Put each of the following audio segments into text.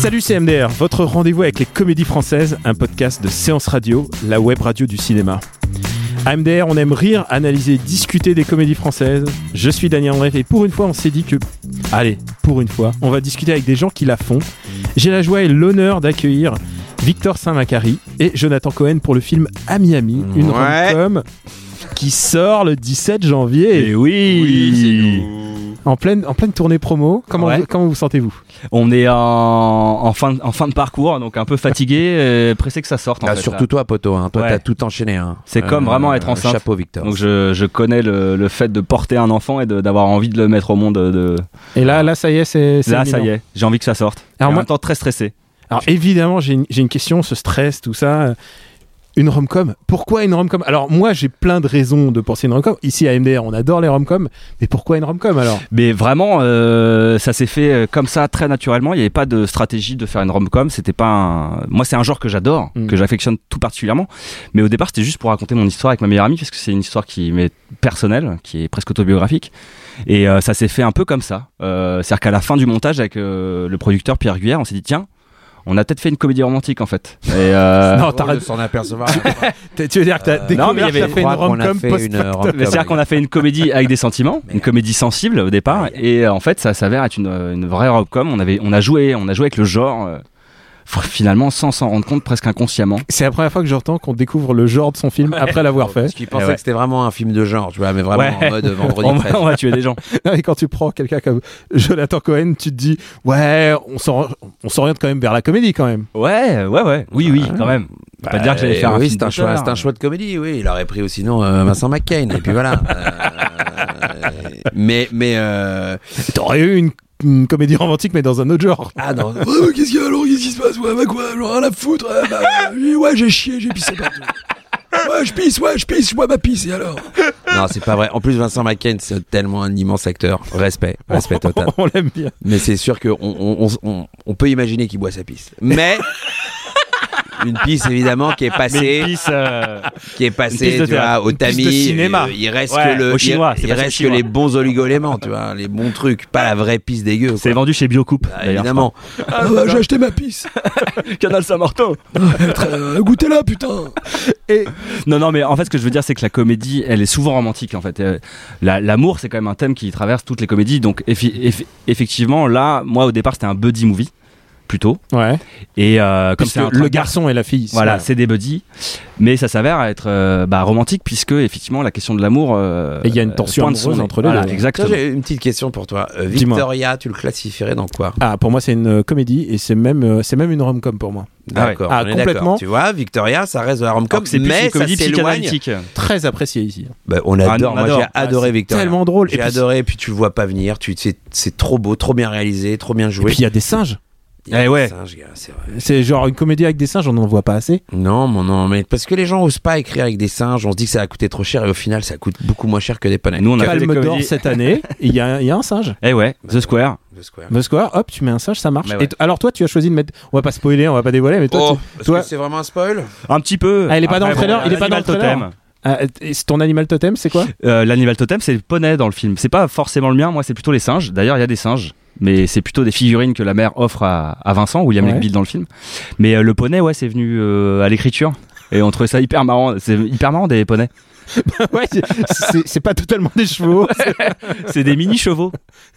Salut c'est MDR, votre rendez-vous avec les comédies françaises, un podcast de séance radio, la web radio du cinéma. À MDR, on aime rire, analyser, discuter des comédies françaises. Je suis Daniel André et pour une fois, on s'est dit que, allez, pour une fois, on va discuter avec des gens qui la font. J'ai la joie et l'honneur d'accueillir Victor Saint-Macary et Jonathan Cohen pour le film À Miami, une Ouais. rom-com qui sort le 17 janvier. Et oui, En pleine, en pleine tournée promo. Comment, Ouais. vous, comment vous sentez-vous? On est en, en, fin, en fin de parcours, donc un peu fatigué, et pressé que ça sorte. En Ah, fait, surtout là. toi, poteau. Hein. Toi, Ouais. t'as tout enchaîné. Hein. C'est comme vraiment être enceinte. Chapeau, Victor. Donc je, je connais le, le fait de porter un enfant et d'avoir envie de le mettre au monde. De... Et là, là, ça y est, c'est. Là, ça y est, j'ai envie que ça sorte. Alors et en moi- même temps, très stressé. Alors évidemment, j'ai une, j'ai une question, ce stress, tout ça. Une rom-com. Pourquoi une rom-com? Alors moi, j'ai plein de raisons de penser une rom-com. Ici à MDR, on adore les rom-com. Mais pourquoi une rom-com alors? Mais vraiment, euh, ça s'est fait euh, comme ça, très naturellement. Il n'y avait pas de stratégie de faire une rom-com. C'était pas un... Moi, c'est un genre que j'adore, Mm. que j'affectionne tout particulièrement. Mais au départ, c'était juste pour raconter mon histoire avec ma meilleure amie, parce que c'est une histoire qui m'est personnelle, qui est presque autobiographique. Et euh, ça s'est fait un peu comme ça. Euh, C'est-à-dire qu'à la fin du montage, avec euh, le producteur Pierre Guyère, on s'est dit, tiens, on a peut-être fait une comédie romantique en fait. Et euh, Non, t'arrêtes. de s'en apercevoir. Tu veux dire que t'as Euh, découvert avait- fait une rom-com c'est-à-dire qu'on a fait une comédie avec des sentiments, une comédie sensible au départ, et euh, en fait ça s'avère être une, une vraie rom-com. On avait, on a joué, on a joué avec le genre, euh, finalement sans s'en rendre compte, presque inconsciemment. C'est la première fois que j'entends qu'on découvre le genre de son film après l'avoir fait. Parce qu'il pensait Eh ouais. que c'était vraiment un film de genre, tu vois, mais vraiment Ouais. en mode vendredi On 13. va, on va tuer des gens. Et quand tu prends quelqu'un comme Jonathan Cohen, tu te dis ouais, on s'oriente quand même vers la comédie quand même. Ouais, ouais, ouais. Oui, oui, quand même. Faut pas dire que j'allais faire un oui, film c'est un, choix, d'auteur. c'est un choix de comédie, oui. Il aurait pris aussi non euh, Vincent McCain, et puis voilà. Euh, mais, mais, euh, T'aurais eu une, une comédie romantique mais dans un autre genre. ah non. Ouais, mais qu'est-ce qu'il y a alors Qu'est-ce qui se passe? Ouais, bah quoi Genre rien à foutre ouais, bah, euh, ouais, j'ai chié, j'ai pissé partout. Ouais, je pisse, ouais, je pisse, je bois ma pisse, et alors? Non, c'est pas vrai. En plus, Vincent McCain, c'est tellement un immense acteur. Respect, respect total. on l'aime bien. Mais c'est sûr qu'on on, on, on- on peut imaginer qu'il boit sa pisse. Mais une pisse évidemment qui est passée, Pisse, euh, qui est passée, vois, au tamis. de cinéma. euh, il reste Ouais, que le, au chinois, il, reste que les bons oligoéléments, tu vois, les bons trucs, pas la vraie pisse dégueu. c'est vendu chez Biocoupe. Ah, d'ailleurs, évidemment. Ah, bah, j'ai acheté ma crois. Canal Saint-Martin. Euh, Goûtez-la, putain. Et Non, non, mais en fait, ce que je veux dire, c'est que la comédie, elle est souvent romantique, en fait. Euh, la- L'amour, c'est quand même un thème qui traverse toutes les comédies. Donc, effi- eff- effectivement, là, moi, au départ, c'était un buddy movie, plutôt. ouais, Et euh, comme c'est le garçon et la fille. Voilà, c'est des buddies. Mais ça s'avère être euh, bah, romantique, puisque, effectivement, la question de l'amour. euh, Et il y a une tension amoureuse entre les Voilà, deux. Exactement. J'ai une petite question pour toi. Victoria, tu le classifierais dans quoi? Ah, pour moi, c'est une comédie et c'est même, euh, c'est même une rom-com pour moi. Ah ouais. D'accord, Ah, complètement. Tu vois, Victoria, ça reste de la rom-com, mais une ça comédie s'éloigne. psychanalytique. Très apprécié ici. Bah, on adore. on Moi, j'ai adoré Ah, c'est Victoria. Tellement drôle. Et J'ai adoré, et puis tu le vois pas venir, tu c'est c'est trop beau, trop bien réalisé, trop bien et joué. puis il y a des singes. Eh ouais. singes, gars, c'est vrai. C'est genre une comédie avec des singes, on n'en voit pas assez. Non, mon non, mais parce que les gens osent pas écrire avec des singes, on se dit que ça va coûter trop cher et au final ça coûte beaucoup moins cher que des poneys. Nous, on a fait des Palme d'or comédies. cette année, il y, a un- il y a un singe. Eh ouais, The Square. The Square. The Square, hop, tu mets un singe, ça marche. Mais ouais. Et t- alors toi, tu as choisi de mettre. On va pas spoiler, on va pas dévoiler, mais toi, Oh, tu- est-ce toi- que c'est vraiment un spoil? Un petit peu. Ah, il est pas dans le trailer, il est pas dans le l'animal trailer. totem. Ah, et c'est ton animal totem, c'est quoi? Euh, L'animal totem, c'est le poney dans le film. C'est pas forcément le mien, moi, c'est plutôt les singes. D'ailleurs, il y a des singes. Mais c'est plutôt des figurines que la mère offre à, à Vincent, William Ouais. Legbill dans le film. Mais euh, le poney, ouais, c'est venu euh, à l'écriture. Et on trouvait ça hyper marrant. C'est hyper marrant des poneys. Ouais, c'est- pas totalement des chevaux. C'est des mini chevaux.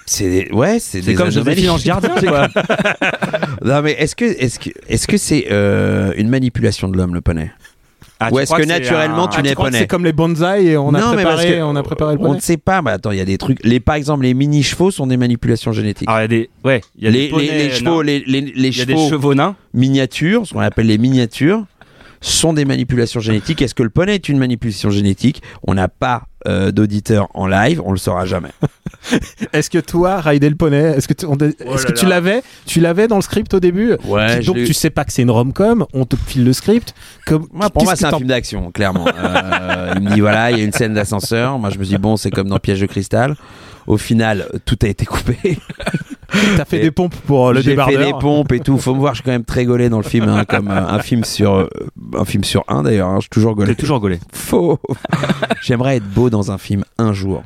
C'est des- ouais, c'est C'est des comme. Joséphine Ange Gardien, quoi. Non mais est-ce que est-ce que est-ce que c'est euh, une manipulation de l'homme le poney? Ah, Ou est-ce que naturellement, un- tu Ah, que poney c'est comme les bonsaïs et on a, Non, préparé, on a préparé le On poney. ne sait pas. Bah attends, il y a des trucs. Les par exemple, les mini chevaux sont des manipulations génétiques. Il y a des. Ouais, il y a les, des poneys les- les chevaux, les, les, les Il y a des chevaux nains. miniatures, ce qu'on appelle les miniatures, sont des manipulations génétiques. Est-ce que le poney est une manipulation génétique? On n'a pas euh, d'auditeurs en live, on le saura jamais. Est-ce que toi, Raidel le poney, est-ce que, tu- on- est-ce Oh là que tu là. l'avais Tu l'avais dans le script au début? Ouais, Donc je l'ai- tu sais pas que c'est une rom-com, on te file le script. Comme, Moi, pour moi, c'est un film d'action, clairement. Euh, il me dit voilà, il y a une scène d'ascenseur. Moi, je me dis bon, c'est comme dans Piège de cristal. Au final, tout a été coupé. T'as fait Et des pompes pour euh, le J'ai fait débardeur. des pompes et tout. Faut me voir, je suis quand même très gaulé dans le film, hein, comme euh, un film sur euh, un film sur un d'ailleurs. hein, je suis toujours gaulé. J'ai toujours gaulé. Faux. J'aimerais être beau dans un film un jour.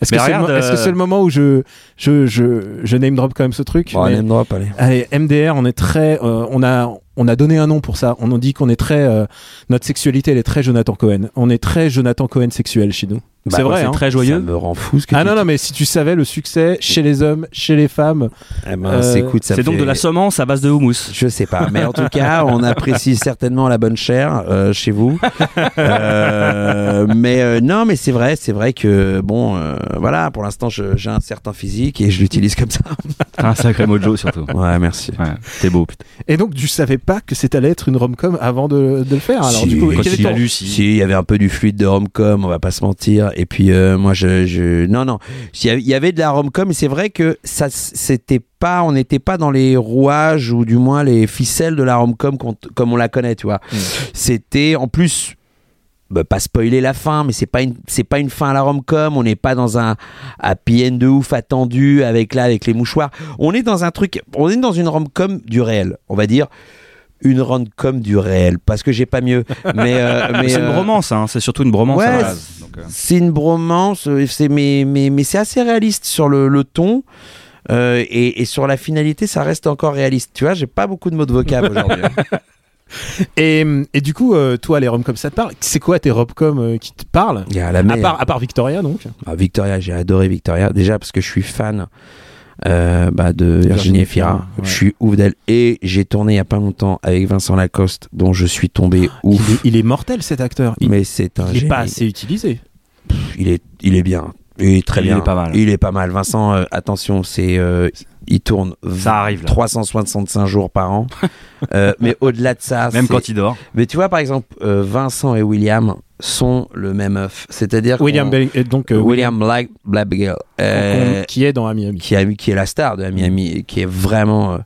Est-ce que c'est le, regarde, mo- est-ce que c'est le moment où je, je, je, je name drop quand même ce truc Bon, mais- name drop, allez. Allez, MDR, on est très, euh, on a, on a donné un nom pour ça. On nous dit qu'on est très, euh, notre sexualité, elle est très Jonathan Cohen. On est très Jonathan Cohen sexuel chez nous. Bah, c'est vrai. c'est hein. très Ça joyeux. me rend fou ce que Ah tu non dis. non, mais si tu savais le succès chez les hommes, chez les femmes, Eh ben, Euh, c'est- écoute, ça C'est donc de la semence à base de houmous. Je sais pas, mais en tout cas, on apprécie certainement la bonne chair euh, chez vous. Euh, mais euh, non, mais c'est vrai, c'est vrai que bon, euh, voilà, pour l'instant, je- j'ai un certain physique et je l'utilise comme ça. Un sacré mojo surtout. Ouais, merci. Ouais, t'es beau, putain. et donc tu savais pas que c'était allait être une rom-com avant de, de le faire. Alors Si, du coup, il Si, il y avait un peu du fluide de rom-com, on va pas se mentir. Et puis euh, moi, je, je, non, non, il y avait- de la rom-com, et c'est vrai que ça, c'était pas, on n'était pas dans les rouages ou du moins les ficelles de la rom-com comme on la connaît, tu vois. C'était en plus. bah, pas spoiler la fin, mais c'est pas une c'est pas une fin à la rom-com. On n'est pas dans un happy end de ouf attendu avec là avec les mouchoirs. On est dans un truc, on est dans une rom-com du réel, on va dire une rom-com du réel, parce que j'ai pas mieux. Mais, euh, mais, c'est une euh, bromance, hein. c'est surtout une bromance ouais, à la base. Donc, euh, c'est une bromance, c'est mais mais mais c'est assez réaliste sur le, le ton. euh, et, et sur la finalité, ça reste encore réaliste. Tu vois, j'ai pas beaucoup de mots de vocab aujourd'hui. Et, et du coup, euh, toi, les rom-com, ça te parle? C'est quoi tes rom-com euh, qui te parlent? Il y a la à part, à part Victoria, donc. Ah, Victoria, j'ai adoré Victoria. Déjà parce que je suis fan euh, bah, de Virginie Virginie ouais. Je suis ouf d'elle. Et j'ai tourné il y a pas longtemps avec Vincent Lacoste, dont je suis tombé Il ouf. est, il est mortel cet acteur. Il, Mais c'est un il est génie. pas assez utilisé. il est, il est bien. Il est très Il bien. est pas mal. Il est pas mal. Vincent, euh, attention, c'est, euh, il tourne Ça arrive, là. 365 jours par an. Euh, mais au-delà de ça, Même quand il dort. Mais tu vois, par exemple, Vincent et William sont le même œuf. C'est-à-dire William donc euh, William Black, Blackbeard, euh, qui est dans Miami. qui, a, qui est la star de Miami, et qui est vraiment, euh,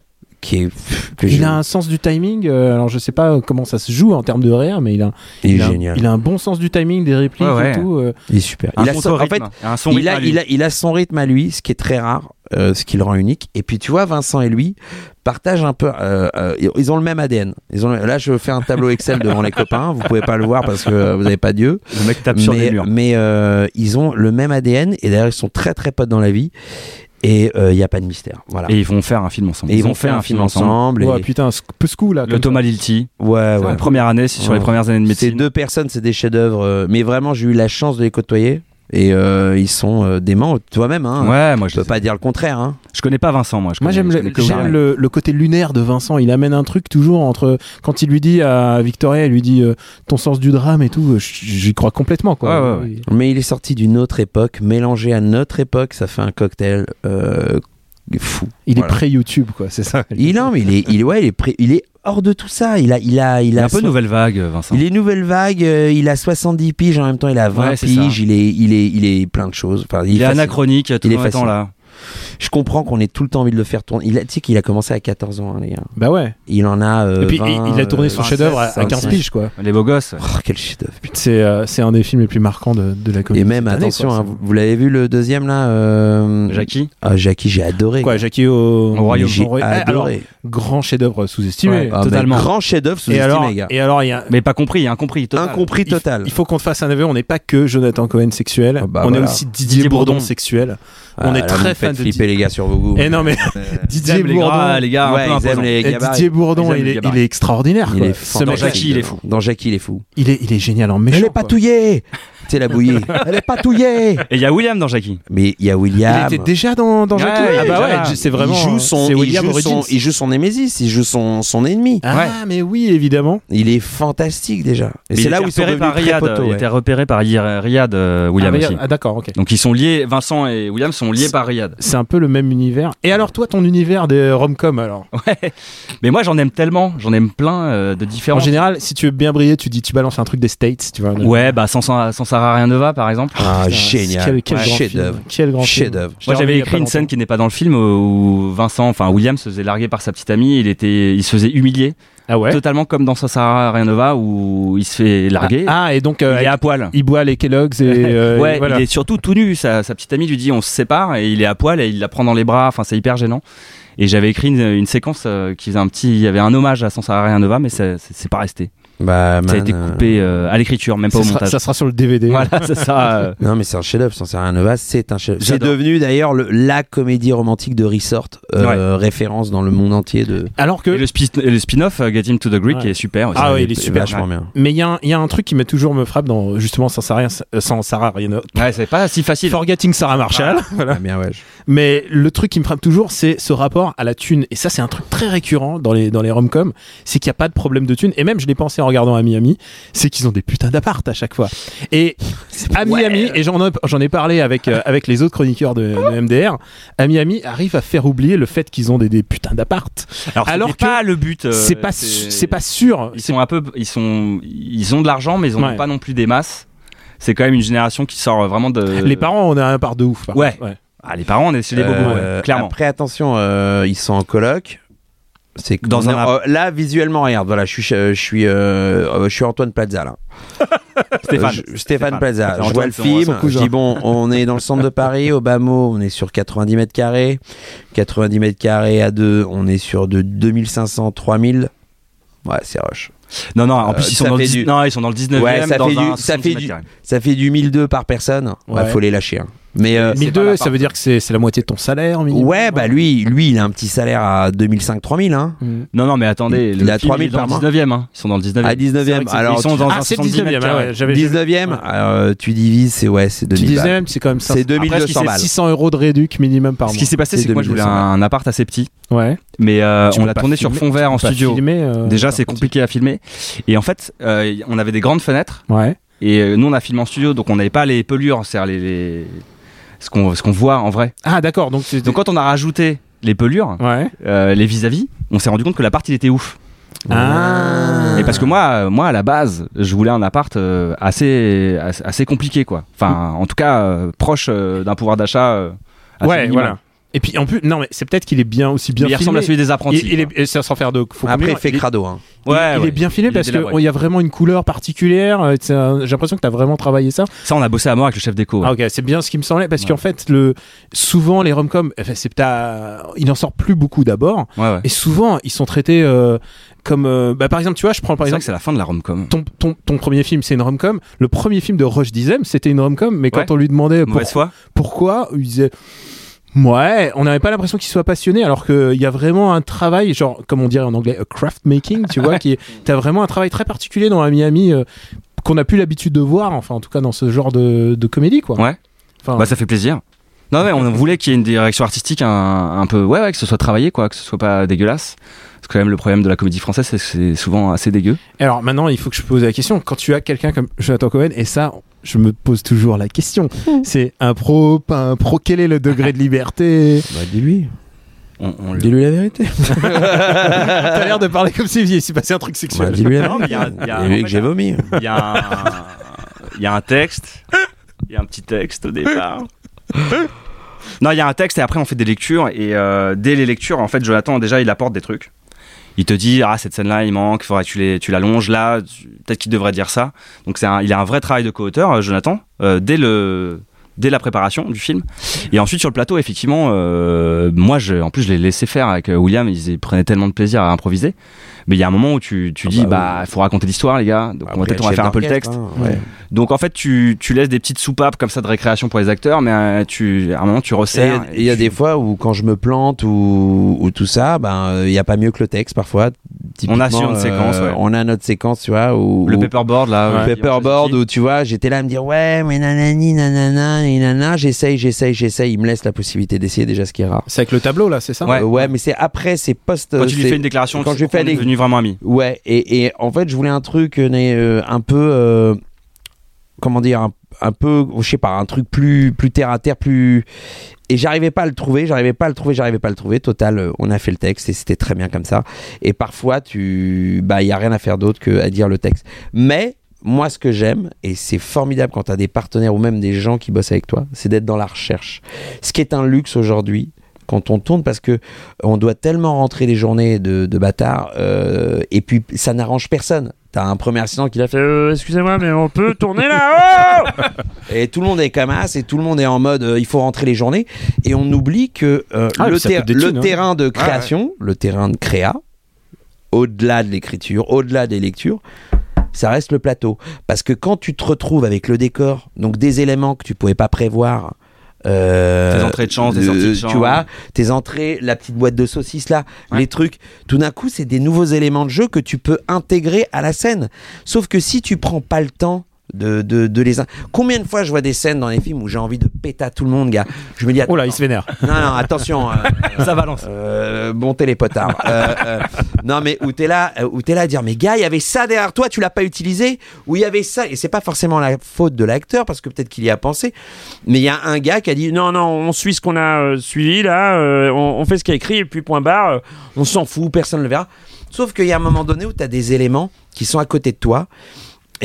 qui est, que Il je- a un sens du timing. euh, alors je sais pas comment ça se joue en termes de réel, mais il a, il est a, génial. il a un bon sens du timing des répliques Ouais, ouais. et tout. euh. Il est super. Un Il a, son en rythme. fait, un son il a, à lui. il, a, il a son rythme à lui, ce qui est très rare, euh, ce qui le rend unique. Et puis tu vois, Vincent et lui partagent un peu. euh, euh, ils ont le même ADN. Ils ont, le- là, je fais un tableau Excel devant les copains. Vous pouvez pas le voir parce que vous n'avez pas Dieu. Le mec tape sur mais les murs. mais euh, ils ont le même ADN et d'ailleurs ils sont très très potes dans la vie. Et euh, il n'y a pas de mystère. Voilà. Et ils vont faire un film ensemble. Et ils vont faire un film ensemble. et- Ouais, putain, un peu ce coup là. Le Thomas Lilti. Ouais, ouais. La première année, c'est sur Ouais. les premières années de Ces médecine. deux personnes, c'est des chefs-d'œuvre. euh, mais vraiment, j'ai eu la chance de les côtoyer. Et euh, ils sont euh, déments, toi-même. Hein. Ouais, moi Je peux pas dire le contraire. Hein. je connais pas Vincent, moi. Je Moi j'aime je le, le, le côté lunaire de Vincent. Il amène un truc toujours entre quand il lui dit à Victoria, il lui dit euh, ton sens du drame et tout. euh, J'y crois complètement quoi. Ouais, ouais, Mais il est sorti d'une autre époque, mélangé à notre époque, ça fait un cocktail euh, fou. Il Voilà. est pré YouTube quoi. C'est ça. Il, non, mais il est, il, est- ouais, il est, pré- il est hors de tout ça. Il a, il a, il Il est a un peu nouvelle vague, Vincent. Il est nouvelle vague, euh, il a 70 piges, en même temps il a 20 Ouais, c'est piges, ça. il est, il, est, il est plein de choses. Enfin, Il est anachronique, tout Il est facile. là. Je comprends qu'on ait tout le temps envie de le faire tourner. Il a, tu sais qu'il a commencé à 14 ans, hein, les gars. Bah ouais. Il en a. euh, et puis 20, il, a tourné son euh, chef-d'œuvre à, à 25. 15 piges quoi. Les beaux gosses. Oh, quel chef-d'œuvre. C'est euh, c'est un des films les plus marquants de, de la comédie. Et même, année, attention, quoi. hein, vous, vous l'avez vu le deuxième là euh, Jackie. Ah, Jackie, j'ai adoré. Quoi, Jackie au, Au royaume. J'ai. Eh, alors, adoré. grand chef-d'œuvre sous-estimé. Ouais. Ah, totalement. Grand chef-d'œuvre et alors, sous-estimé, gars. et alors il y a Mais pas compris, incompris. total. Incompris il- total. Il faut qu'on te fasse un aveu, on n'est pas que Jonathan Cohen sexuel, Ah bah on est aussi Didier, Bourdon, sexuel. Ah, on est là, très fan de flipper les gars sur vos goûts. Eh non mais Euh, Didier Bourdon, les gars, et. Didier Bourdon, il est, extraordinaire. Il est Dans Jackie, il est fou. Dans Jackie, il est fou. il est, il est génial en méchant. Elle est patouillée La bouillie. Elle est patouillée Et il y a William dans Jackie. Mais il y a Il William. était déjà dans, dans Ouais, Jackie. il ah bah ouais, c'est vraiment. il joue son, il William joue son, il joue son némésis, il joue son, son ennemi. Ah Ouais. mais oui évidemment. Il est fantastique déjà. Et c'est il là où ils sont par très Riyad. potos, Il était repéré par Ri- Riyad, euh, William ah, aussi. Ah d'accord ok. Donc ils sont liés, Vincent et William sont liés par Riyad. C'est un peu le même univers. Et alors toi ton univers des rom-com alors? Ouais. Mais moi j'en aime tellement, j'en aime plein euh, de différents. En général si tu veux bien briller tu dis tu balances un truc des States tu vois. Ouais, bah sans, sans, sans Sara rien ne va par exemple. Ah, génial. Quel, quel Ouais, grand chef film. d'œuvre. Quel grand film. Chef d'œuvre. Je l'ai Moi j'avais écrit une scène qui n'est pas dans le film où Vincent, enfin William se faisait larguer par sa petite amie, il était, il se faisait humilier, Ah ouais totalement comme dans Sara rien ne va où il se fait larguer. Ah, ah, et donc euh, il est à poil. il boit les Kellogg's et, euh, ouais, et voilà. il est surtout tout nu. Sa, sa petite amie lui dit on se sépare et il est à poil et il la prend dans les bras. Enfin, c'est hyper gênant. Et j'avais écrit une, une séquence euh, qui faisait un petit. Il y avait un hommage à Sans Rien Nova, mais c'est pas resté. Bah, ça a man, été euh, coupé euh, à l'écriture, même pas au sera, montage. ça sera sur le DVD. Voilà, euh, Non mais c'est un chef-d'œuvre, sans rien Nova, c'est un chef. C'est devenu d'ailleurs le- la comédie romantique de Resort, euh, référence dans le monde entier de. Alors que Et le, spi- et le spin-off euh, Get Him to the Greek Ouais. est super. aussi. Ah ouais, il est super. vachement bien. Mais il y, a un- il y a un truc qui m'a toujours me frappe dans justement sans Sarah, sans Sarah rien. Ouais, c'est pas si facile. Forgetting Sarah Marshall. voilà. Ah, bien ouais. Mais le truc qui me frappe toujours, c'est ce rapport à la thune. Et ça, c'est un truc très récurrent dans les dans les rom-coms, c'est qu'il n'y a pas de problème de thune. Et même, je l'ai pensé en regardant à Miami, c'est qu'ils ont des putains d'appart à chaque fois. Et à Miami, et j'en ai, j'en ai parlé avec euh, avec les autres chroniqueurs de, de MDR, à Miami arrive à faire oublier le fait qu'ils ont des, des putains d'appart. Alors, Alors que pas le but. euh, c'est pas c'est pas sûr. Ils sont un peu, ils sont, ils ont de l'argent, mais ils ont Ouais. pas non plus des masses. C'est quand même une génération qui sort vraiment de. Les parents, on a un appart de ouf. par Ouais. contre. Ah, les parents, on est chez les bobos, Euh, ouais, clairement. Après attention, euh, ils sont en coloc. C'est Dans un euh, là visuellement regarde voilà je suis je suis euh, je suis Antoine Plaza là Stéphane. Je- Stéphane Plaza je vois le film je dis bon on est dans le centre de Paris au bas mot on est sur 90 mètres carrés 90 mètres carrés à deux on est sur de 2500 3000 ouais c'est rush Non, non, en plus, Euh, ils sont, dans le fait 10 du- non, ils sont dans le 19 e Ouais, ça fait du- ça 70 fait du- ça fait du 1002 par personne ouais, Ouais. faut les lâcher hein. Mais euh, 1002, ça veut dire que c'est c'est la moitié de ton salaire minimum. ouais bah lui lui il a un petit salaire à 2005 3000 hein Mm. Non, non, mais attendez, Il le a film, 3000 il est dans par le mois. 19 e hein. Ils sont dans le 19 e à 19e alors ils sont dans Ah, un c'est 70 19 mètres e carrés. ouais, j'avais 19e, Ouais. euh, tu divises, c'est ouais, c'est Tu 2000 disais balles. même, c'est quand même ça. C'est 2200 Après, ce qui balles. 600 euros de réduc minimum par Ce mois. qui s'est passé, C'est que moi, je voulais 2200, un appart assez petit, Ouais. mais euh, on l'a tourné sur fond vert en studio. euh, Déjà, c'est compliqué à filmer. Et en fait, euh, on avait des grandes fenêtres. Ouais. Et euh, nous, on a filmé en studio, donc on n'avait pas les pelures, c'est-à-dire les, les- ce qu'on ce qu'on voit en vrai. Ah, d'accord. Donc, c'est- Donc quand on a rajouté les pelures, Ouais. euh, les vis-à-vis, on s'est rendu compte que l'appart il était ouf. Ah. Et parce que moi, euh, moi à la base, je voulais un appart euh, assez, assez compliqué quoi. Enfin, en tout cas euh, proche euh, d'un pouvoir d'achat. euh, assez Ouais, voilà. Et puis, en plus, non, mais c'est peut-être qu'il est bien aussi bien Mais il filmé. ressemble à celui des apprentis. Il, il est, et ça sans faire de Après, il fait crado. Hein. Quoi. il- Ouais, il ouais. est bien filmé Il parce qu'il y a vraiment une couleur particulière. euh, J'ai l'impression que tu as vraiment travaillé ça. Ça, on a bossé à mort avec le chef déco. ouais. Ah, ok, c'est bien ce qui me semblait parce Ouais. qu'en fait, le, souvent les rom-coms, enfin, c'est t'as- il en sort plus beaucoup d'abord. Ouais, ouais. Et souvent, ils sont traités euh, comme. euh, bah, par exemple, tu vois, je prends par exemple. que c'est la fin de la rom-com. Ton, ton, ton premier film, c'est une rom-com. Le premier film de Rush Dizem, c'était une rom-com, mais quand Ouais. on lui demandait pour- pourquoi, il disait. Ouais, on n'avait pas l'impression qu'il soit passionné, alors qu'il y a vraiment un travail, genre, comme on dirait en anglais, a craft making, tu vois, qui est. T'as vraiment un travail très particulier dans la Miami euh, qu'on n'a plus l'habitude de voir, enfin, en tout cas, dans ce genre de, de comédie, quoi. Ouais. Enfin, Bah ça fait plaisir. Non mais on voulait qu'il y ait une direction artistique un, un peu ouais, ouais que ce soit travaillé quoi, que ce soit pas dégueulasse. Parce que quand même le problème de la comédie française c'est c'est souvent assez dégueu. Alors maintenant, il faut que je pose la question. Quand tu as quelqu'un comme Jonathan Cohen, et ça, je me pose toujours la question, c'est un pro, pas un pro, quel est le degré de liberté? Bah, dis-lui. On, on Dis-lui la vérité. T'as l'air de parler comme s'il s'est passé un truc Bah, sexuel. dis-lui la vérité. il y a- il Il vu que j'ai vomi. Il y a un il y a un texte, il y a un petit texte au départ. Non, il y a un texte et après on fait des lectures et euh, dès les lectures en fait Jonathan déjà il apporte des trucs. Il te dit ah cette scène là il manque, faudrait que tu les- tu l'allonges là, peut-être qu'il devrait dire ça. Donc c'est il a un vrai travail de co-auteur euh, Jonathan euh, dès la préparation du film. Et ensuite sur le plateau effectivement euh, moi je en plus je l'ai laissé faire avec William. Ils prenaient tellement de plaisir à improviser mais il y a un moment où tu, tu Ah dis bah bah il faut raconter l'histoire les gars donc on va Après, peut-être on va faire un peu le texte hein, ouais. donc en fait, tu, tu laisses des petites soupapes comme ça de récréation pour les acteurs, mais euh, tu, à un moment, tu Et resserres. Il y a tu- des fois où quand je me plante ou, ou tout ça, ben euh, il y a pas mieux que le texte parfois. On a sur une séquence, ouais. On a notre séquence, tu vois, où, Le où- paperboard là. le ouais. paperboard où tu vois, j'étais là à me dire ouais, mais nanani nanana nanana, j'essaye, j'essaye, j'essaye. Il me laisse la possibilité d'essayer déjà ce qui est rare. C'est avec le tableau là, c'est ça? Ouais. Euh, ouais, mais c'est après, c'est post. Quand tu lui fais une déclaration, quand tu je lui fais vraiment amis. Ouais, et, en fait, je voulais un truc euh, euh, un peu. euh, comment dire un, peu, je sais pas, un truc plus, plus terre à terre, plus. Et j'arrivais pas à le trouver, j'arrivais pas à le trouver, j'arrivais pas à le trouver. Total, on a fait le texte et c'était très bien comme ça. Et parfois, tu. Bah, il y a rien à faire d'autre que à dire le texte. Mais. moi, ce que j'aime, et c'est formidable quand tu as des partenaires ou même des gens qui bossent avec toi, c'est d'être dans la recherche. Ce qui est un luxe aujourd'hui, quand on tourne parce que on doit tellement rentrer des journées de, de bâtard euh, et puis ça n'arrange personne. T'as un premier assistant qui a fait euh, excusez-moi mais on peut tourner là oh et tout le monde est comme as et tout le monde est en mode euh, il faut rentrer les journées et on oublie que euh, Ah, le, ter- hein. terrain de création, le terrain de créa, au-delà de l'écriture, au-delà des lectures, ça reste le plateau. Parce que quand tu te retrouves avec le décor, donc des éléments que tu pouvais pas prévoir, euh, Tes entrées de chance, tes euh, sorties de chance. Tu vois, tes entrées, la petite boîte de saucisses là, Ouais. les trucs. Tout d'un coup, c'est des nouveaux éléments de jeu que tu peux intégrer à la scène. Sauf que si tu prends pas le temps de, de, de les. Combien de fois je vois des scènes dans les films où j'ai envie de péter à tout le monde, gars? Je me dis, Oh là, il se vénère. non, non, attention. euh, Ça balance. euh, montez les potards. Euh, euh, non, mais où t'es là, euh, où t'es là à dire, mais gars, il y avait ça derrière toi, tu l'as pas utilisé, ou il y avait ça, et c'est pas forcément la faute de l'acteur parce que peut-être qu'il y a pensé, mais il y a un gars qui a dit, non, non, on suit ce qu'on a euh, suivi là, euh, on, on fait ce qu'il a écrit et puis point barre, euh, on s'en fout, personne ne le verra. Sauf qu'il y a un moment donné où t'as des éléments qui sont à côté de toi.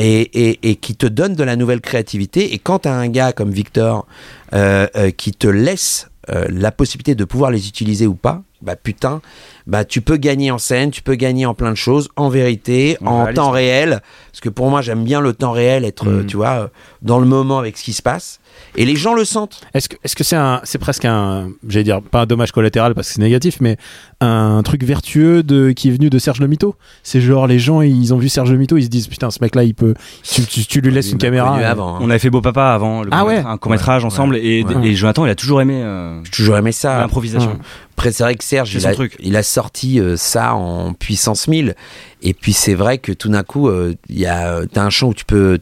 Et, et, et qui te donnent de la nouvelle créativité. Et quand tu as un gars comme Victor euh, euh, qui te laisse euh, la possibilité de pouvoir les utiliser ou pas, bah putain, bah tu peux gagner en scène, tu peux gagner en plein de choses, en vérité, En temps réel. Parce que pour moi, j'aime bien le temps réel, être, Mm. tu vois, dans le moment avec ce qui se passe. Et les gens le sentent. Est-ce que est-ce que c'est un c'est presque un j'allais dire pas un dommage collatéral parce que c'est négatif mais un truc vertueux de qui est venu de Serge Le Mito C'est genre les gens ils ont vu Serge Le Mito ils se disent putain ce mec là il peut tu, tu- tu lui laisses une caméra euh, avant. hein. On avait fait Beau Papa avant, le Ah court- ouais un court métrage ensemble, et, Ouais. et Jonathan il a toujours aimé euh, J'ai toujours aimé ça. l'improvisation. Ouais. Après, c'est vrai que Serge, il a, truc. il a sorti euh, ça en puissance 1000. Et puis, c'est vrai que tout d'un coup, euh, il y a, t'as un champ où tu peux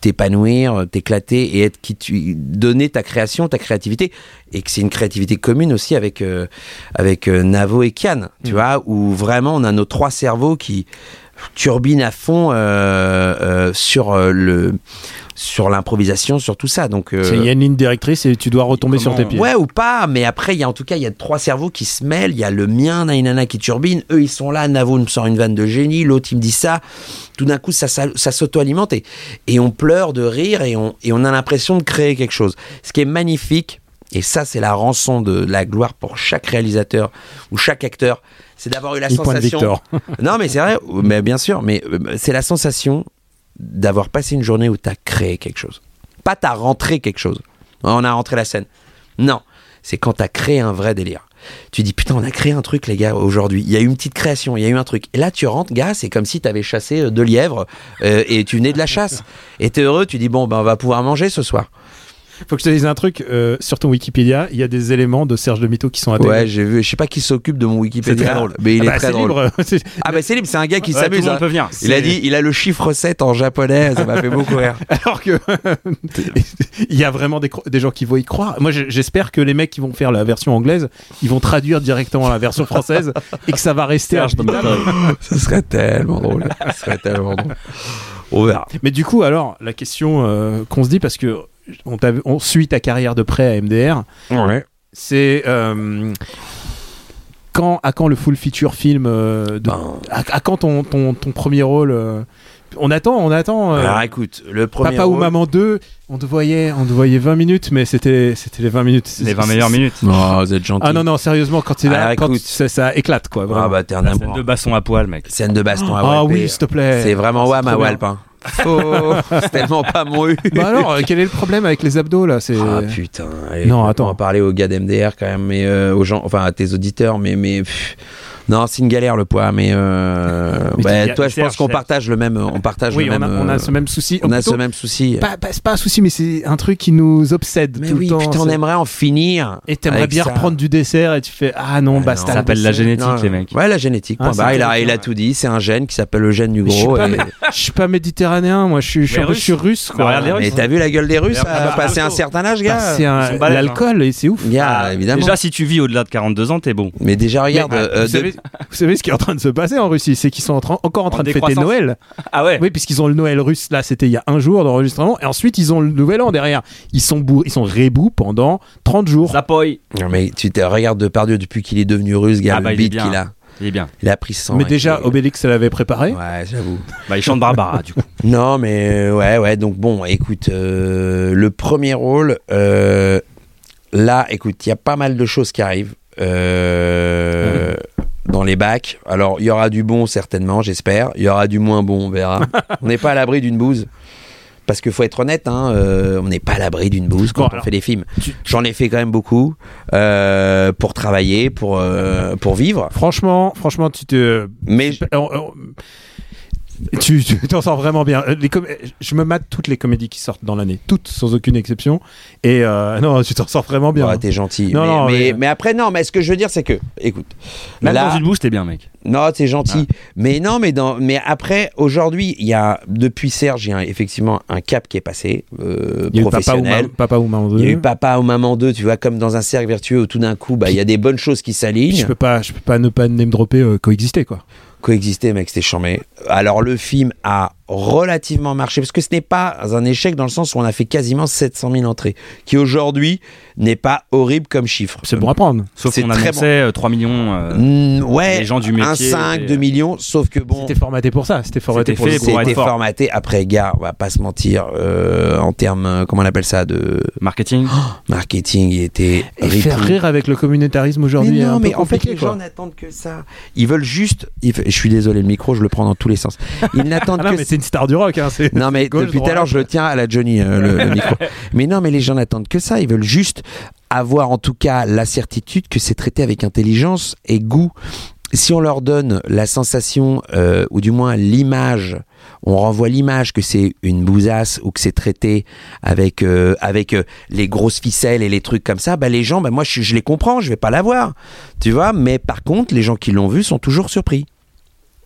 t'épanouir, t'éclater et être qui tu donner ta création, ta créativité et que c'est une créativité commune aussi avec euh, avec euh, Navo et Kian, tu Mm. vois, où vraiment on a nos trois cerveaux qui turbinent à fond euh, euh, sur euh, le sur l'improvisation, sur tout ça. Donc euh, il y a une ligne directrice et tu dois retomber sur tes pieds. Ouais ou pas, mais après, il y a en tout cas, il y a trois cerveaux qui se mêlent. Il y a le mien, Nainana qui turbine. Eux, ils sont là. Navo me sort une vanne de génie. L'autre, il me dit ça. Tout d'un coup, ça, ça, ça s'auto-alimente et, et on pleure de rire et on, et on a l'impression de créer quelque chose. Ce qui est magnifique, et ça, c'est la rançon de la gloire pour chaque réalisateur ou chaque acteur, c'est d'avoir eu la Il sensation. Non, mais c'est vrai, mais bien sûr, mais euh, c'est la sensation d'avoir passé une journée où tu as créé quelque chose. Pas t'as rentré quelque chose. On a rentré la scène. Non, c'est quand t'as créé un vrai délire. Tu dis putain, on a créé un truc, les gars, aujourd'hui. Il y a eu une petite création, il y a eu un truc. Et là, tu rentres, gars, c'est comme si t'avais chassé euh, deux lièvres euh, et tu venais de la chasse. Et t'es heureux, tu dis bon, ben on va pouvoir manger ce soir. Faut que je te dise un truc euh, sur ton Wikipédia, il y a des éléments de Serge Le Mito qui sont intégrés. Ouais, j'ai vu. Je sais pas qui s'occupe de mon Wikipédia, C'est très drôle. mais il Ah est bah, très c'est drôle. libre. C'est- Ah bah c'est libre, c'est un gars qui Ouais, tout s'amuse. le monde hein. peut venir. Il a dit, il a le chiffre 7 en japonais, ça m'a fait beaucoup rire. Alors que il y a vraiment des, gens qui vont y croire. Moi, j'espère que les mecs qui vont faire la version anglaise, ils vont traduire directement la version française et que ça va rester. Imbitable. Ce serait tellement drôle. Ce serait tellement drôle. On verra. Mais du coup, alors, la question euh, qu'on se dit, parce que on, suit ta carrière de près à MDR, Ouais. c'est euh, quand, à quand le full feature film euh, de- Ben, à, à quand ton, ton, ton premier rôle euh, On attend, on attend. euh, alors écoute, le premier Papa ou Maman 2, on te voyait, on te voyait 20 minutes, mais c'était c'était les 20 minutes. Les 20 meilleures minutes. Oh, vous êtes gentil. Ah non, non, sérieusement, quand, c'est là, Alors, quand écoute. ça, ça éclate, quoi. Ah vraiment. bah t'es un scène de basson à poil, mec. Scène de baston à Ah Walpé. oui, s'il te plaît. C'est vraiment Wam à. Walp. hein. C'est tellement pas mon Bah alors, euh, quel est le problème avec les abdos, là C'est... Ah putain. allez, Non, on va attends. parler aux gars d'MDR quand même, mais euh, aux gens, enfin à tes auditeurs, mais mais pff, non, c'est une galère le poids, mais, euh, Mais toi, je pense qu'on partage le même, on partage Oui, le on même, a, on a euh, ce même souci. on a Plutôt, ce même souci. Pas, pas- c'est pas un souci, mais c'est un truc qui nous obsède Mais tout oui, le temps. putain, on aimerait en finir. Et t'aimerais bien ça. reprendre du dessert et tu fais Ah non, Ah basta. non. Ça s'appelle la génétique, Non, les mecs. Ouais, la génétique. Ah, il, a, il a tout dit. C'est un gène qui s'appelle le gène du gros. Je suis pas méditerranéen, moi je suis, russe. russe. Bah, Quoi. regarde les Russes. Mais t'as vu la gueule des Russes Ah, bah, à passer un certain âge, Bah, gars balèzes, l'alcool et c'est ouf. Déjà, si tu vis au-delà de 42 ans, t'es bon. Mais déjà, regarde. Vous, de- savez, ce qui est en train de se passer en Russie C'est qu'ils sont en train- encore en train En de fêter. Noël. Ah ouais Oui, puisqu'ils ont le Noël russe, là, c'était il y a un jour d'enregistrement, et ensuite ils ont le Nouvel An derrière. Ils sont bourrés, ils sont rébous pendant 30 jours. Zapoy. Non, mais tu te regardes Depardieu depuis qu'il est devenu russe, gars, Ah bah, le beat qu'il a. Il est bien. Il a pris 100. Mais déjà, Obélix l'avait préparé. Ouais, j'avoue. Bah, il chante Barbara, du coup. Non, mais euh, ouais, ouais. Donc bon, écoute, euh, le premier rôle, euh, là, écoute, il y a pas mal de choses qui arrivent euh, dans les bacs. Alors, il y aura du bon certainement, j'espère. Il y aura du moins bon, on verra. on n'est pas à l'abri d'une bouse. Parce qu'il faut être honnête, hein, euh, on n'est pas à l'abri d'une bouse quand Bon, on alors, fait des films. tu- J'en ai fait quand même beaucoup euh, pour travailler, pour euh, pour vivre. Franchement, franchement, tu te. Mais je- Tu t'en sors vraiment bien. Euh, Les com- Je me mate toutes les comédies qui sortent dans l'année, toutes sans aucune exception. Et euh, non, tu t'en sors vraiment bien. Ouais, t'es gentil. Non, mais, non, mais, mais- mais après, non, mais ce que je veux dire, c'est que, écoute, Même là, dans une bouse, t'es bien, mec. non, t'es gentil. Mais non, mais, dans, mais après, aujourd'hui, il y a, depuis Serge, il y a effectivement un cap qui est passé, euh, Il y a eu Papa ou, professionnel. Ma- Papa ou Maman Il y a eu 2. papa ou maman 2, tu vois, comme dans un cercle vertueux où tout d'un coup, bah, il y a des bonnes choses qui Je s'alignent. peux pas, je peux pas ne pas name dropper euh, coexister quoi. Coexister, mec, c'était chambé. Alors, le film a relativement marché, parce que ce n'est pas un échec dans le sens où on a fait quasiment 700 000 entrées, qui aujourd'hui n'est pas horrible comme chiffre. C'est bon à prendre. Sauf qu'on très annonçait euh, 3 millions. euh, Mm, ouais, les gens du un métier 5, étaient, 2 euh, millions, sauf que bon, C'était formaté pour ça. C'était formaté pour être c'était formaté. Après, gars, on va pas se mentir, euh, en termes, euh, comment on appelle ça, de Marketing. marketing, il était Et faire rire avec le communautarisme aujourd'hui. un non, peu mais en fait, les quoi. gens n'attendent que ça. Ils veulent juste. ils- Je suis désolé, le micro, je le prends dans tous les sens. Ils n'attendent Ah que une star du rock. Hein, c'est- Non mais Gauche, depuis tout à l'heure je le tiens à la Johnny euh, le, le micro. Mais non mais les gens n'attendent que ça, ils veulent juste avoir en tout cas la certitude que c'est traité avec intelligence et goût. Si on leur donne la sensation euh, ou du moins l'image, on renvoie l'image que c'est une bousasse ou que c'est traité avec euh, avec euh, les grosses ficelles et les trucs comme ça, bah les gens, bah moi je, je les comprends, je vais pas l'avoir, tu vois. Mais par contre, les gens qui l'ont vu sont toujours surpris.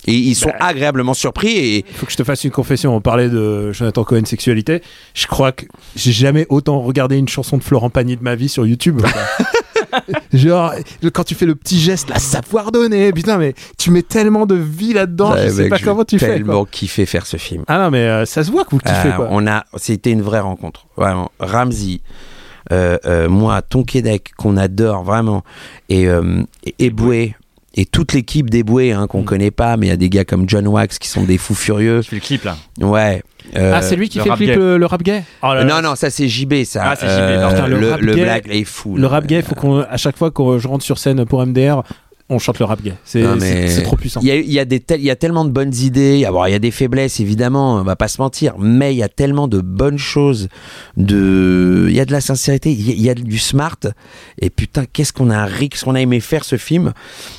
Et ils sont Bah, agréablement surpris et Il faut que je te fasse une confession. On parlait de Jonathan Cohen sexualité. Je crois que j'ai jamais autant regardé une chanson de Florent Pagny de ma vie sur YouTube. Genre, quand tu fais le petit geste, la savoir donner. Putain, mais tu mets tellement de vie là-dedans. Je sais mec, pas j'ai comment tu fais. tellement quoi. kiffé faire ce film. Ah non, mais euh, ça se voit que vous kiffez Euh, quoi. on a, c'était une vraie rencontre. Vraiment, Ramsey, euh, euh, moi, Tonquédec, qu'on adore vraiment, et euh, et Eboué, et toute l'équipe d'Eboué hein, qu'on Mm. connaît pas, mais il y a des gars comme John Wax qui sont des fous furieux. Je fais le clip là. Ouais. euh, ah, c'est lui qui le fait le rap clip, gay. le, le rap gay Oh là là. non, non, ça c'est JB, ça. Ah, c'est JB. Putain, le le, rap le gay- black, là, est fou. Le là. rap gay, faut qu'on, à chaque fois que je rentre sur scène pour MDR, on chante le rap gay. C'est, mais trop puissant. Il y a, y y tellement de bonnes idées. Il y a des faiblesses, évidemment, on va pas se mentir. Mais il y a tellement de bonnes choses. De... Il y a de la sincérité, il y a, il y a du smart. Et putain, qu'est-ce qu'on a ri, qu'est-ce qu'on a aimé faire ce film.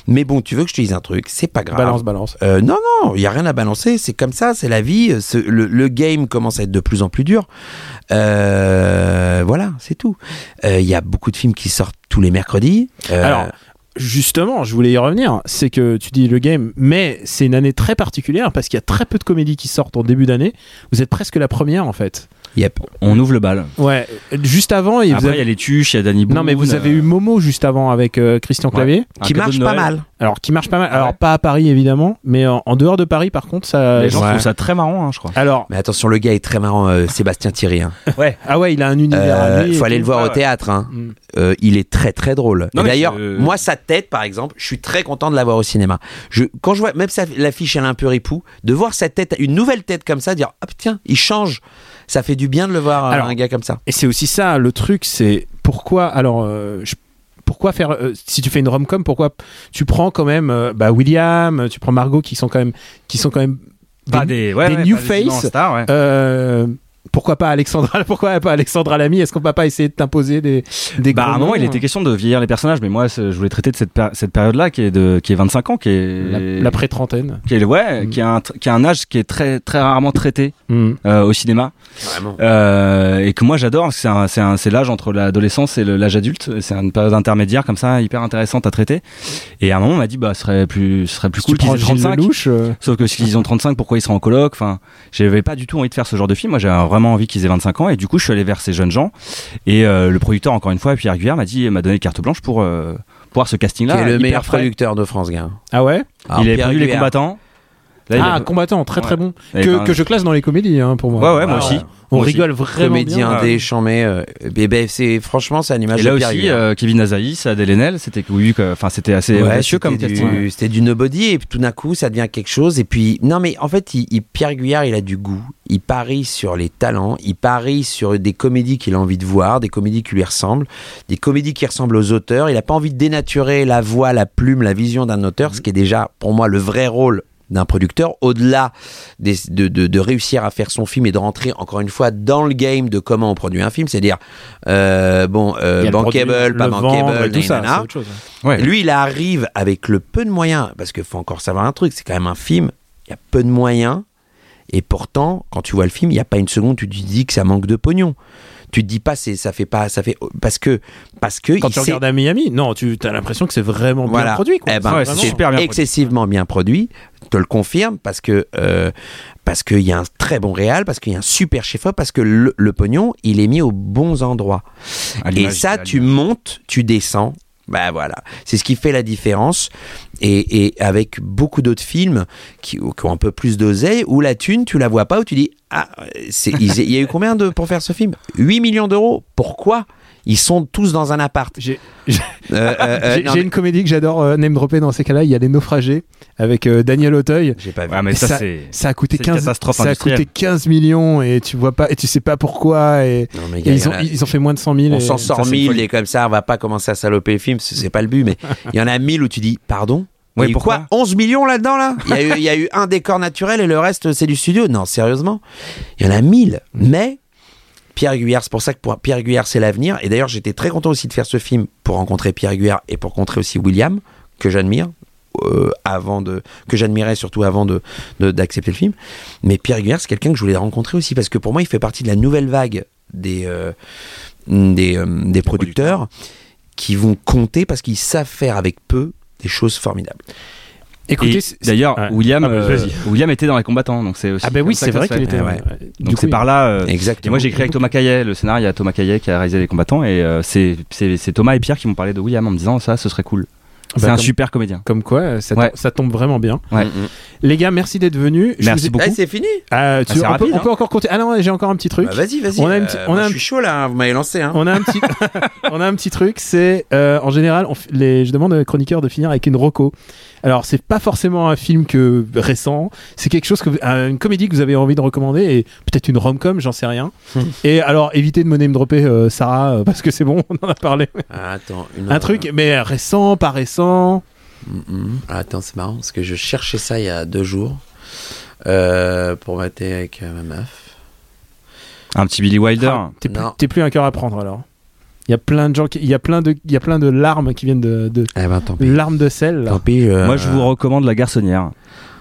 Mais bon, tu veux que je te dise un truc C'est pas grave. Balance, balance. Euh, non, non, il y a rien à balancer. C'est comme ça, c'est la vie. Le, le game commence à être de plus en plus dur. Euh, voilà, c'est tout. Euh, Il y a beaucoup de films qui sortent tous les mercredis. Euh, Alors, justement, je voulais y revenir. C'est que tu dis le game, mais c'est une année très particulière parce qu'il y a très peu de comédies qui sortent en début d'année. Vous êtes presque la première en fait. Yep. On ouvre le bal. Ouais. Juste avant, vous Après, il avez- y a les tuches, il y a Danny Boone. non mais vous avez euh, eu Momo juste avant avec euh, Christian. Clavier. qui marche pas mal. Alors qui marche pas mal. Alors ouais. pas à Paris évidemment, mais en, en dehors de Paris par contre ça. Les gens Ouais. trouvent ça très marrant, hein, je crois. Alors Mais attention, le gars est très marrant, euh, Sébastien Thierry. hein. Ouais. ah ouais, il a un univers Euh, faut aller le voir Ah au théâtre. hein. Mm. Euh, il est très très drôle. D'ailleurs, moi sa tête, par exemple, je suis très content de la voir au cinéma. Je, quand je vois même l'affiche, elle est un peu ripou, de voir sa tête, une nouvelle tête comme ça, dire ah tiens, il change. Ça fait du bien de le voir euh, Alors, un gars comme ça. Et c'est aussi ça, le truc, c'est pourquoi. Alors, euh, je- pourquoi faire. euh, si tu fais une rom-com, pourquoi tu prends quand même euh, bah, William, tu prends Margot qui sont quand même. Qui sont quand même Pas des- des, ouais, des ouais, new pas des immenses face. stars, ouais. euh, pourquoi pas Alexandra Pourquoi pas Alexandra Lamy? Est-ce qu'on va pas essayer de t'imposer des, des Bah, à un moment, il était question de vieillir les personnages, mais moi, je voulais traiter de cette, cette période-là qui est de, qui est 25 ans, qui est, la, la pré-trentaine. qui est, ouais, Mm. qui est un, qui est un âge qui est très, très rarement traité Mm. euh, au cinéma, Vraiment. euh, et que moi j'adore. C'est un, c'est un, c'est l'âge entre l'adolescence et l'âge adulte. C'est une période intermédiaire comme ça, hyper intéressante à traiter. Et à un moment, on m'a dit, bah, ce serait plus, ce serait plus Si cool qu'ils aient Gilles 35. Lelouch, euh, Sauf que s'ils ont 35, pourquoi ils seraient en coloc? Enfin, j'avais pas du tout envie de faire ce genre de film. Moi, vraiment envie qu'ils aient 25 ans. Et du coup, je suis allé vers ces jeunes gens. Et euh, le producteur, encore une fois, Pierre Guyard, m'a dit, m'a donné carte blanche pour euh, pour voir ce Qui casting-là. est le meilleur frais. producteur de France, gars. Ah ouais? Alors, il a Pierre produit les Guyard, combattants. Là, il Ah, a- combattant, très très bon. Que, un- que je classe dans les comédies hein, pour moi. Ouais, ouais, moi Ah, aussi. On Moi aussi. rigole vraiment Comédien bien. indé, chambé. euh, eh ben, c'est franchement, c'est à l'image Et de là Pierre aussi, euh, Kevin Azaïs, Adèle Haenel, c'était oui, enfin c'était assez Ouais, audacieux comme du, c'était du nobody et puis tout d'un coup ça devient quelque chose et puis non mais en fait il, il- Pierre Guyard il a du goût il parie sur les talents il parie sur des comédies qu'il a envie de voir des comédies qui lui ressemblent des comédies qui ressemblent aux auteurs il a pas envie de dénaturer la voix la plume la vision d'un auteur ce qui est déjà pour moi le vrai rôle d'un producteur, au-delà des- de, de- de réussir à faire son film et de rentrer encore une fois dans le game de comment on produit un film, c'est-à-dire euh, bon euh, bankable, produit, pas bankable, tout ça, autre chose. Ouais. Lui, il arrive avec le peu de moyens, parce qu'il faut encore savoir un truc, c'est quand même un film, il y a peu de moyens, et pourtant, quand tu vois le film, il n'y a pas une seconde, tu te dis que ça manque de pognon. Tu te dis pas, c'est, ça fait pas, ça fait, parce que, parce que, Quand il tu sait- regardes à Miami, non, tu as l'impression que c'est vraiment bien produit. Quoi. Eh ben, c'est super bien produit. excessivement bien produit, je te le confirme, parce que euh, parce qu'il y a un très bon réal, parce qu'il y a un super chef-op, parce que le, le pognon, il est mis aux bons endroits. Et ça, tu montes, tu descends. Bah voilà, c'est ce qui fait la différence. Et, avec beaucoup d'autres films qui, ont un peu plus d'oseille, où la thune, tu la vois pas, où tu dis Ah, il y a eu combien de, pour faire ce film? 8 millions d'euros. Pourquoi? Ils sont tous dans un appart. J'ai Euh, euh, euh, mais- une comédie que j'adore euh, name dropper dans ces cas-là. Il y a Les Naufragés avec euh, Daniel Auteuil. J'ai pas vu. Ouais, mais ça, ça-. Ça a coûté C'est une 15, catastrophe ça a coûté 15 millions et tu vois pas et tu sais pas pourquoi et, Non, mais et gars, ils ont a- ils ont fait moins de 100 000. On s'en sort c'est mille folie. et comme ça, on va pas commencer à saloper le film, c'est pas le but, mais il y en a mille où tu dis pardon? Eu pourquoi? quoi? 11 millions là-dedans là? Il y, a eu, il y a eu un décor naturel et le reste c'est du studio? Non, sérieusement, il y en a mille. Mais Pierre Guyard, c'est pour ça que pour Pierre Guyard c'est l'avenir. Et d'ailleurs, j'étais très content aussi de faire ce film pour rencontrer Pierre Guyard et pour rencontrer aussi William que j'admire. euh, avant de que j'admirais surtout avant de d'accepter le film mais Pierre Guyard c'est quelqu'un que je voulais rencontrer aussi parce que pour moi il fait partie de la nouvelle vague des euh, des, euh, des producteurs qui vont compter parce qu'ils savent faire avec peu des choses formidables. Écoutez, D'ailleurs, ouais. William, Ah bah, euh. William était dans les combattants, donc c'est aussi. ah ben comme oui, c'est vrai qu'il était. ouais. Donc c'est par là. euh, Exactement. Et moi j'ai écrit avec Thomas Caillet, le scénario, il y a Thomas Caillet qui a réalisé les combattants et euh, c'est c'est- c'est Thomas et Pierre qui m'ont parlé de William en me disant ça, ce serait cool. Bah, C'est un comme- super comédien. Comme quoi, ça, Ouais. tombe- ça tombe vraiment bien. Ouais. Mm, mm. Les gars, merci d'être venus. Je Merci vous ai- beaucoup. Eh, c'est fini Ah, tu- on, rapide, peut, on hein. peut encore compter. Ah non, j'ai encore un petit truc. Bah, Vas-y, vas-y. On a un euh, on a un je suis chaud là, vous m'avez lancé. Hein. On a un petit, on a un petit truc, c'est euh, en général, on f- les, je demande aux chroniqueurs de finir avec une roco. Alors c'est pas forcément un film que récent, c'est quelque chose que vous- euh, une comédie que vous avez envie de recommander et peut-être une rom-com, j'en sais rien. et alors évitez de me name dropper euh, Sarah euh, parce que c'est bon, on en a parlé. Ah, attends, une- un truc, mais récent, pas récent. Mm, mm. Ah, attends, c'est marrant parce que je cherchais ça il y a deux jours euh, pour mater avec euh, ma meuf. Un petit Billy Wilder. Ah, T'es plus, un cœur à prendre alors. Il y a plein de gens, qui, il y a plein de, il y a plein de larmes qui viennent de, de Eh ben, tant pis. larmes de sel. là. Tant pis. euh, Moi je vous recommande La Garçonnière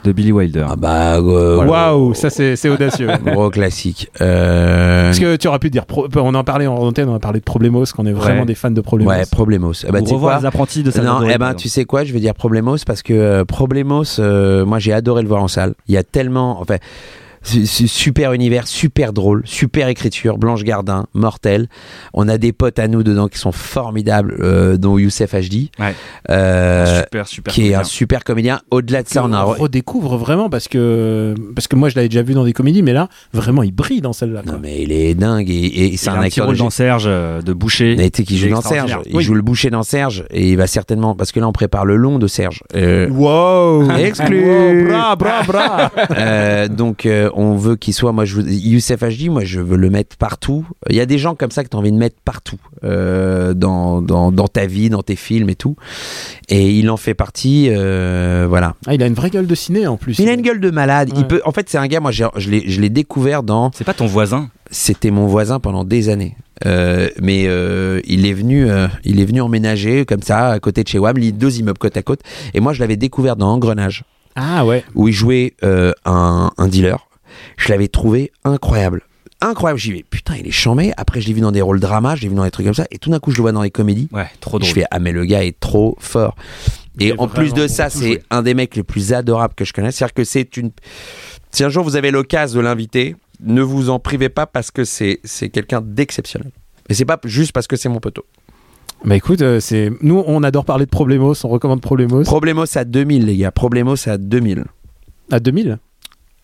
de Billy Wilder. Ah bah, euh, Waouh, ça c'est c'est audacieux. Gros classique. Euh, Parce que tu aurais pu dire, on en parlait en antenne, on a parlé de Problemos, qu'on est vraiment Ouais. des fans de Problemos. Ouais, Problemos. Eh Ou revoir quoi les apprentis de Non, Salvador eh ben, tu sais quoi, je vais dire Problemos parce que euh, Problemos, euh, moi j'ai adoré le voir en salle. Il y a tellement, enfin, c'est super univers, super drôle, super écriture, Blanche Gardin, mortel. On a des potes à nous dedans qui sont formidables, euh, dont Youssef Hd, Ouais. euh, super, super. qui est un super comédien. Au-delà de ça, on a. on redécouvre vraiment parce que parce que moi je l'avais déjà vu dans des comédies, mais là vraiment il brille dans celle-là. Non mais il est dingue et, et Il c'est un petit acteur rôle de dans Serge euh, de boucher. Mais Il joue dans Serge. Il Oui. joue le boucher dans Serge et il va certainement parce que là on prépare le long de Serge. Euh, Wow, Exclu. Wow, bra, bra, bra. Euh, donc euh, on veut qu'il soit moi je veux, Youssef Hd moi je veux le mettre partout il y a des gens comme ça que tu as envie de mettre partout euh, dans, dans, dans ta vie dans tes films et tout et il en fait partie euh, voilà Ah, il a une vraie gueule de ciné en plus. il a une gueule de malade il peut en fait c'est un gars moi je l'ai je l'ai découvert dans C'est pas ton voisin c'était mon voisin pendant des années. Euh, mais euh, il est venu, euh, il est venu emménager comme ça à côté de chez Wam, les deux immeubles côte à côte. Et moi, je l'avais découvert dans Engrenage, Ah ouais. où il jouait euh, un, un dealer. Je l'avais trouvé incroyable. Incroyable, j'y vais, putain, il est chambé. Après, je l'ai vu dans des rôles drama, je l'ai vu dans des trucs comme ça. Et tout d'un coup, je le vois dans les comédies. Ouais, trop drôle. Je fais, ah, mais le gars est trop fort. Et en plus de ça, c'est un des mecs les plus adorables que je connaisse. C'est-à-dire que c'est une. Si un jour vous avez l'occasion de l'inviter, ne vous en privez pas parce que c'est c'est quelqu'un d'exceptionnel. Et c'est pas juste parce que c'est mon poteau. Bah écoute, euh, c'est nous on adore parler de Problemos, on recommande Problemos. Problemos à 2000, les gars. Problemos à 2000. À 2000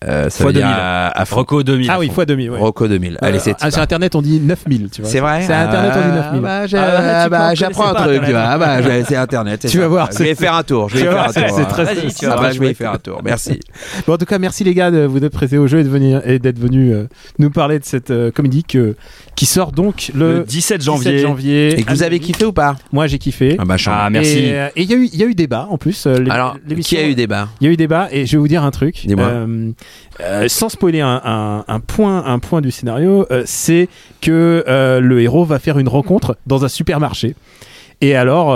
Euh, ça Fois veut dire 2000. à, à fond. Rocco 2000. Ah oui, fois 2000. Ouais. Rocco 2000. Allez, Euh, c'est ah, sur Internet, on dit 9000, tu vois. C'est vrai C'est Internet, on dit 9000. bah, Ah, ah, bah, j'apprends un pas truc. Ah, bah, c'est Internet. Tu ça. vas voir, Je vais c'est- faire un tour. Je vais Tu y vas faire un tour. c'est très- Ah, bah, je vais y faire un tour. Merci. Bon, en tout cas, merci les gars de vous être prêtés au jeu et de venir et d'être venus euh, nous parler de cette euh, comédie que- qui sort donc le, Le 17 17 janvier. Et que vous avez kiffé ou pas? Moi, j'ai kiffé. Ah, bah. Ah, merci. Et euh, il y, a eu- il y a eu débat en plus. euh, Alors, qui a eu débat? Il y a eu débat et je vais vous dire un truc. Dis-moi. Euh, sans spoiler un, point, un point du scénario, euh, c'est que euh, le héros va faire une rencontre dans un supermarché. Et alors,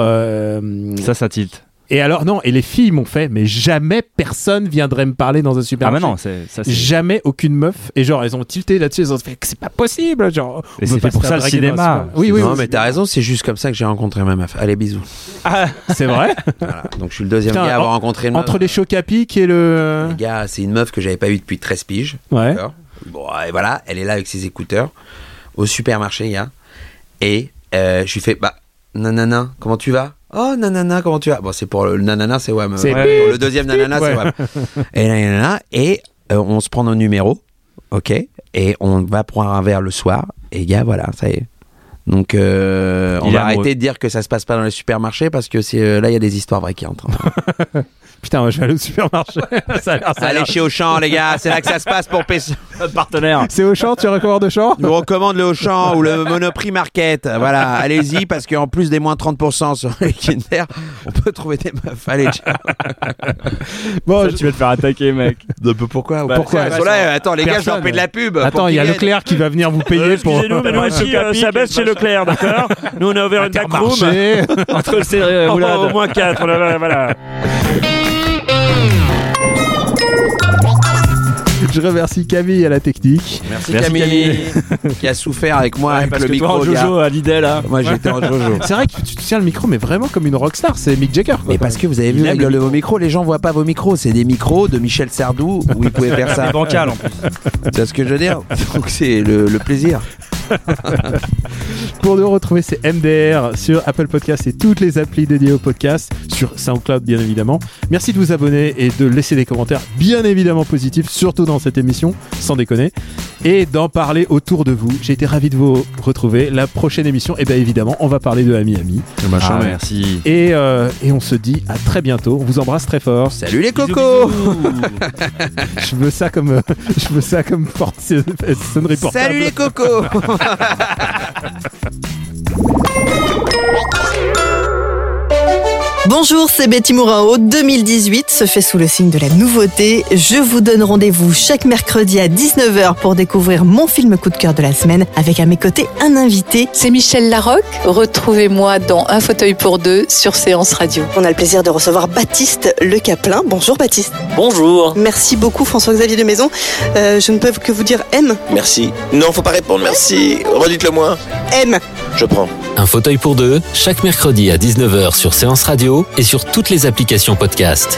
Ça, ça tilt. Et alors non, et les filles m'ont fait, mais jamais personne viendrait me parler dans un Ah, supermarché. mais non, c'est, ça, c'est. Jamais aucune meuf et genre elles ont tilté là-dessus elles ont fait que c'est pas possible genre Et c'est fait pas pour ça, le cinéma. oui oui, non, oui, mais t'as raison, c'est juste comme ça que j'ai rencontré ma meuf. Allez, bisous. c'est vrai Voilà. Donc, je suis le deuxième Putain, gars à avoir en- rencontré une meuf. entre les chocs à pic et le Les gars, c'est une meuf que j'avais pas vue depuis 13 piges. ouais D'accord Bon, et voilà, elle est là avec ses écouteurs au supermarché, gars. Et euh, je lui fais, bah, nanana, comment tu vas? Oh, nanana, comment tu vas? Bon, c'est pour le, le nanana, c'est Wam. C'est Ouais, bip, pour le deuxième nanana, c'est ouais. Wam. Et nanana, et euh, on se prend nos numéros, ok? Et on va prendre un verre le soir. Et gars, voilà, ça y est. Donc, euh, on va amoureux. arrêter de dire que ça se passe pas dans les supermarchés parce que c'est euh, là, il y a des histoires vraies qui entrent. putain moi je vais aller au supermarché ça a l'air- ça a Allez l'air- chez Auchan, les gars, c'est là que ça se passe pour PC. Notre partenaire. c'est au champ tu recommandes au champ Je vous recommande le Auchan ou le Monoprix Market. Voilà, allez-y parce qu'en plus des moins 30% sur les Kinder, on peut trouver des meufs. Allez, ciao. bon Ça, je- tu vas te faire attaquer, mec. pourquoi? Bah, Pourquoi? c'est- Ils sont là, Attends, les gars, je Personne. leur de la pub. attends il y a qu'ils viennent. Leclerc qui va venir vous payer pour Excusez-nous, mais nous ici, euh, ça baisse chez Leclerc, d'accord? Nous, on a ouvert une backroom. Entre le céleri et la Au, roulade. au moins 4, voilà. Je remercie Camille à la technique Merci, Merci, Camille, qui a souffert avec moi avec Parce le que micro. toi, en. Jojo à Lidl, là. Moi, j'étais en Jojo. c'est vrai que tu tiens le micro mais vraiment comme une rockstar c'est Mick Jagger quoi. Mais parce que vous avez vu la gueule le de vos micros, les gens voient pas vos micros. C'est des micros de Michel Sardou où ils pouvaient faire ça. C'est bancal, en plus. Tu vois ce que je veux dire Donc c'est le, le plaisir. Pour nous retrouver, c'est MDR sur Apple Podcast et toutes les applis dédiées au podcast, sur SoundCloud bien évidemment. Merci de vous abonner et de laisser des commentaires bien évidemment positifs, surtout dans cette émission, sans déconner, et d'en parler autour de vous. J'ai été ravi de vous retrouver. La prochaine émission, et bien évidemment, on va parler de Ami Ami. Ah, merci. Et, euh, et on se dit à très bientôt. On vous embrasse très fort. Salut les cocos Je veux ça comme, je veux ça comme for- sonnerie portable. Salut les cocos Yeah. Bonjour, c'est Betty Mourao. 2018 se fait sous le signe de la nouveauté. Je vous donne rendez-vous chaque mercredi à 19h pour découvrir mon film coup de cœur de la semaine avec à mes côtés un invité. C'est Michel Larocque. Retrouvez-moi dans Un fauteuil pour deux sur Séance Radio. On a le plaisir de recevoir Baptiste Le Caplin. Bonjour Baptiste. Bonjour. Merci beaucoup François-Xavier de Maison. Euh, je ne peux que vous dire M. Merci. Non, faut pas répondre, merci. Redites-le moi. M. Je prends. Un fauteuil pour deux, chaque mercredi à 19h sur Séance Radio et sur toutes les applications podcast.